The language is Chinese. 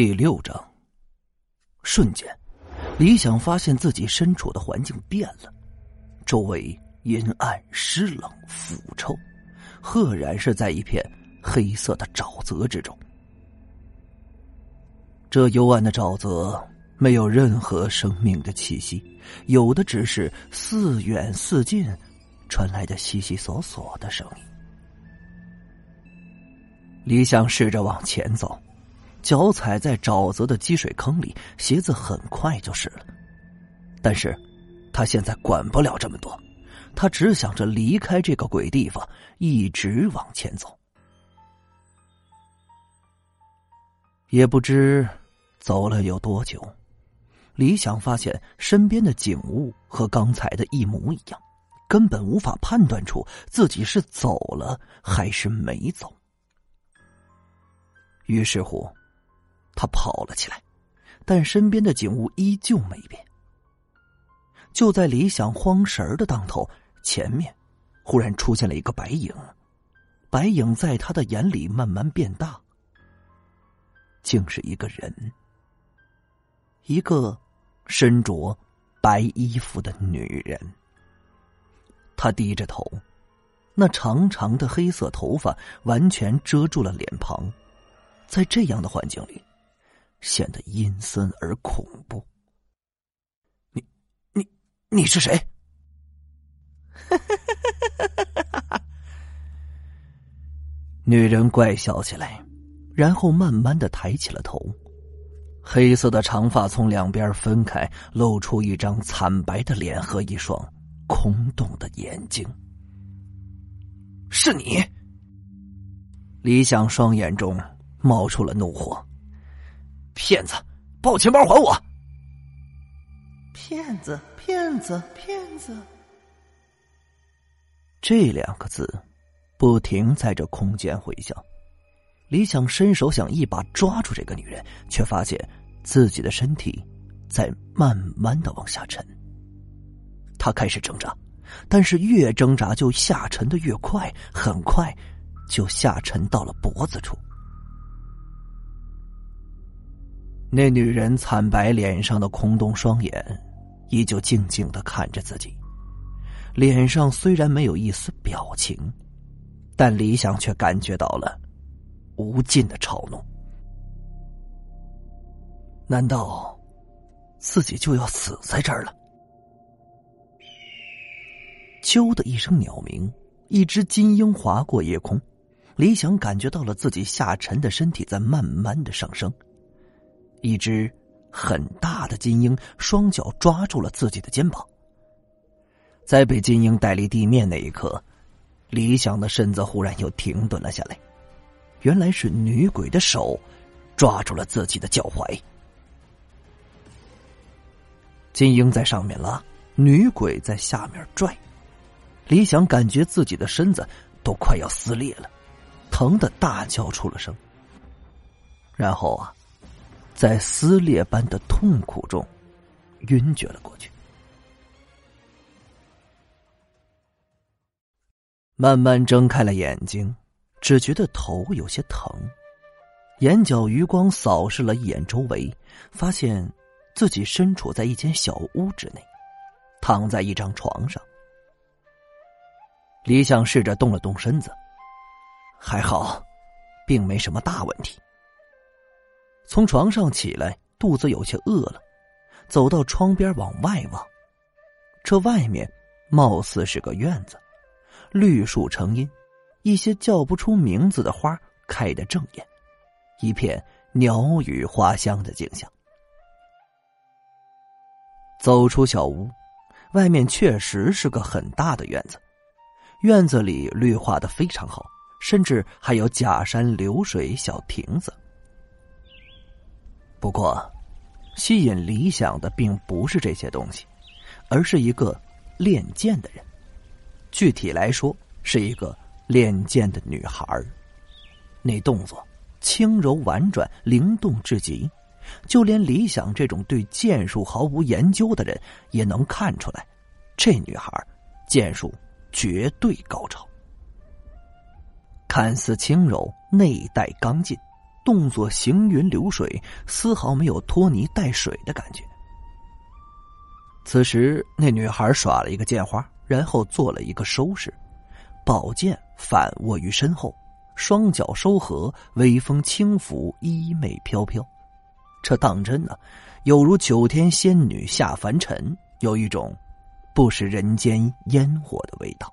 第六章。瞬间，李想发现自己身处的环境变了，周围阴暗、湿冷、腐臭，赫然是在一片黑色的沼泽之中。这幽暗的沼泽没有任何生命的气息，有的只是似远似近传来的悉悉索索的声音。李想试着往前走，脚踩在沼泽的积水坑里，鞋子很快就湿了。但是，他现在管不了这么多，他只想着离开这个鬼地方，一直往前走。也不知走了有多久，李想发现身边的景物和刚才的一模一样，根本无法判断出自己是走了还是没走。于是乎，他跑了起来，但身边的景物依旧没变。就在李想慌神的当头，前面忽然出现了一个白影，白影在他的眼里慢慢变大，竟是一个人，一个身着白衣服的女人。她低着头，那长长的黑色头发完全遮住了脸庞。在这样的环境里，显得阴森而恐怖。你、你、你是谁？女人怪笑起来，然后慢慢的抬起了头，黑色的长发从两边分开，露出一张惨白的脸和一双空洞的眼睛。是你，李想双眼中。冒出了怒火！骗子，把我钱包还我！骗子，骗子，骗子！这两个字不停在这空间回响。李想伸手想一把抓住这个女人，却发现自己的身体在慢慢的往下沉。他开始挣扎，但是越挣扎就下沉的越快，很快就下沉到了脖子处。那女人惨白脸上的空洞双眼，依旧静静的看着自己，脸上虽然没有一丝表情，但李想却感觉到了无尽的嘲弄。难道自己就要死在这儿了？啾的一声鸟鸣，一只金鹰划过夜空，李想感觉到了自己下沉的身体在慢慢的上升。一只很大的金鹰双脚抓住了自己的肩膀，在被金鹰带离地面那一刻，李想的身子忽然又停顿了下来。原来是女鬼的手抓住了自己的脚踝。金鹰在上面拉，女鬼在下面拽。李想感觉自己的身子都快要撕裂了，疼的大叫出了声。然后啊。在撕裂般的痛苦中，晕厥了过去。慢慢睁开了眼睛，只觉得头有些疼，眼角余光扫视了一眼周围，发现自己身处在一间小屋之内，躺在一张床上。李想试着动了动身子，还好，并没什么大问题。从床上起来，肚子有些饿了，走到窗边往外望。这外面貌似是个院子，绿树成荫，一些叫不出名字的花开得正艳，一片鸟语花香的景象。走出小屋，外面确实是个很大的院子，院子里绿化的非常好，甚至还有假山流水小亭子。不过，吸引理想的并不是这些东西，而是一个练剑的人。具体来说，是一个练剑的女孩那动作轻柔婉转，灵动至极，就连理想这种对剑术毫无研究的人也能看出来，这女孩剑术绝对高超。看似轻柔，内带刚劲。动作行云流水，丝毫没有拖泥带水的感觉。此时，那女孩耍了一个剑花，然后做了一个收拾，宝剑反握于身后，双脚收合，微风轻拂，衣袂飘飘。这当真呢，有如九天仙女下凡尘，有一种不食人间烟火的味道。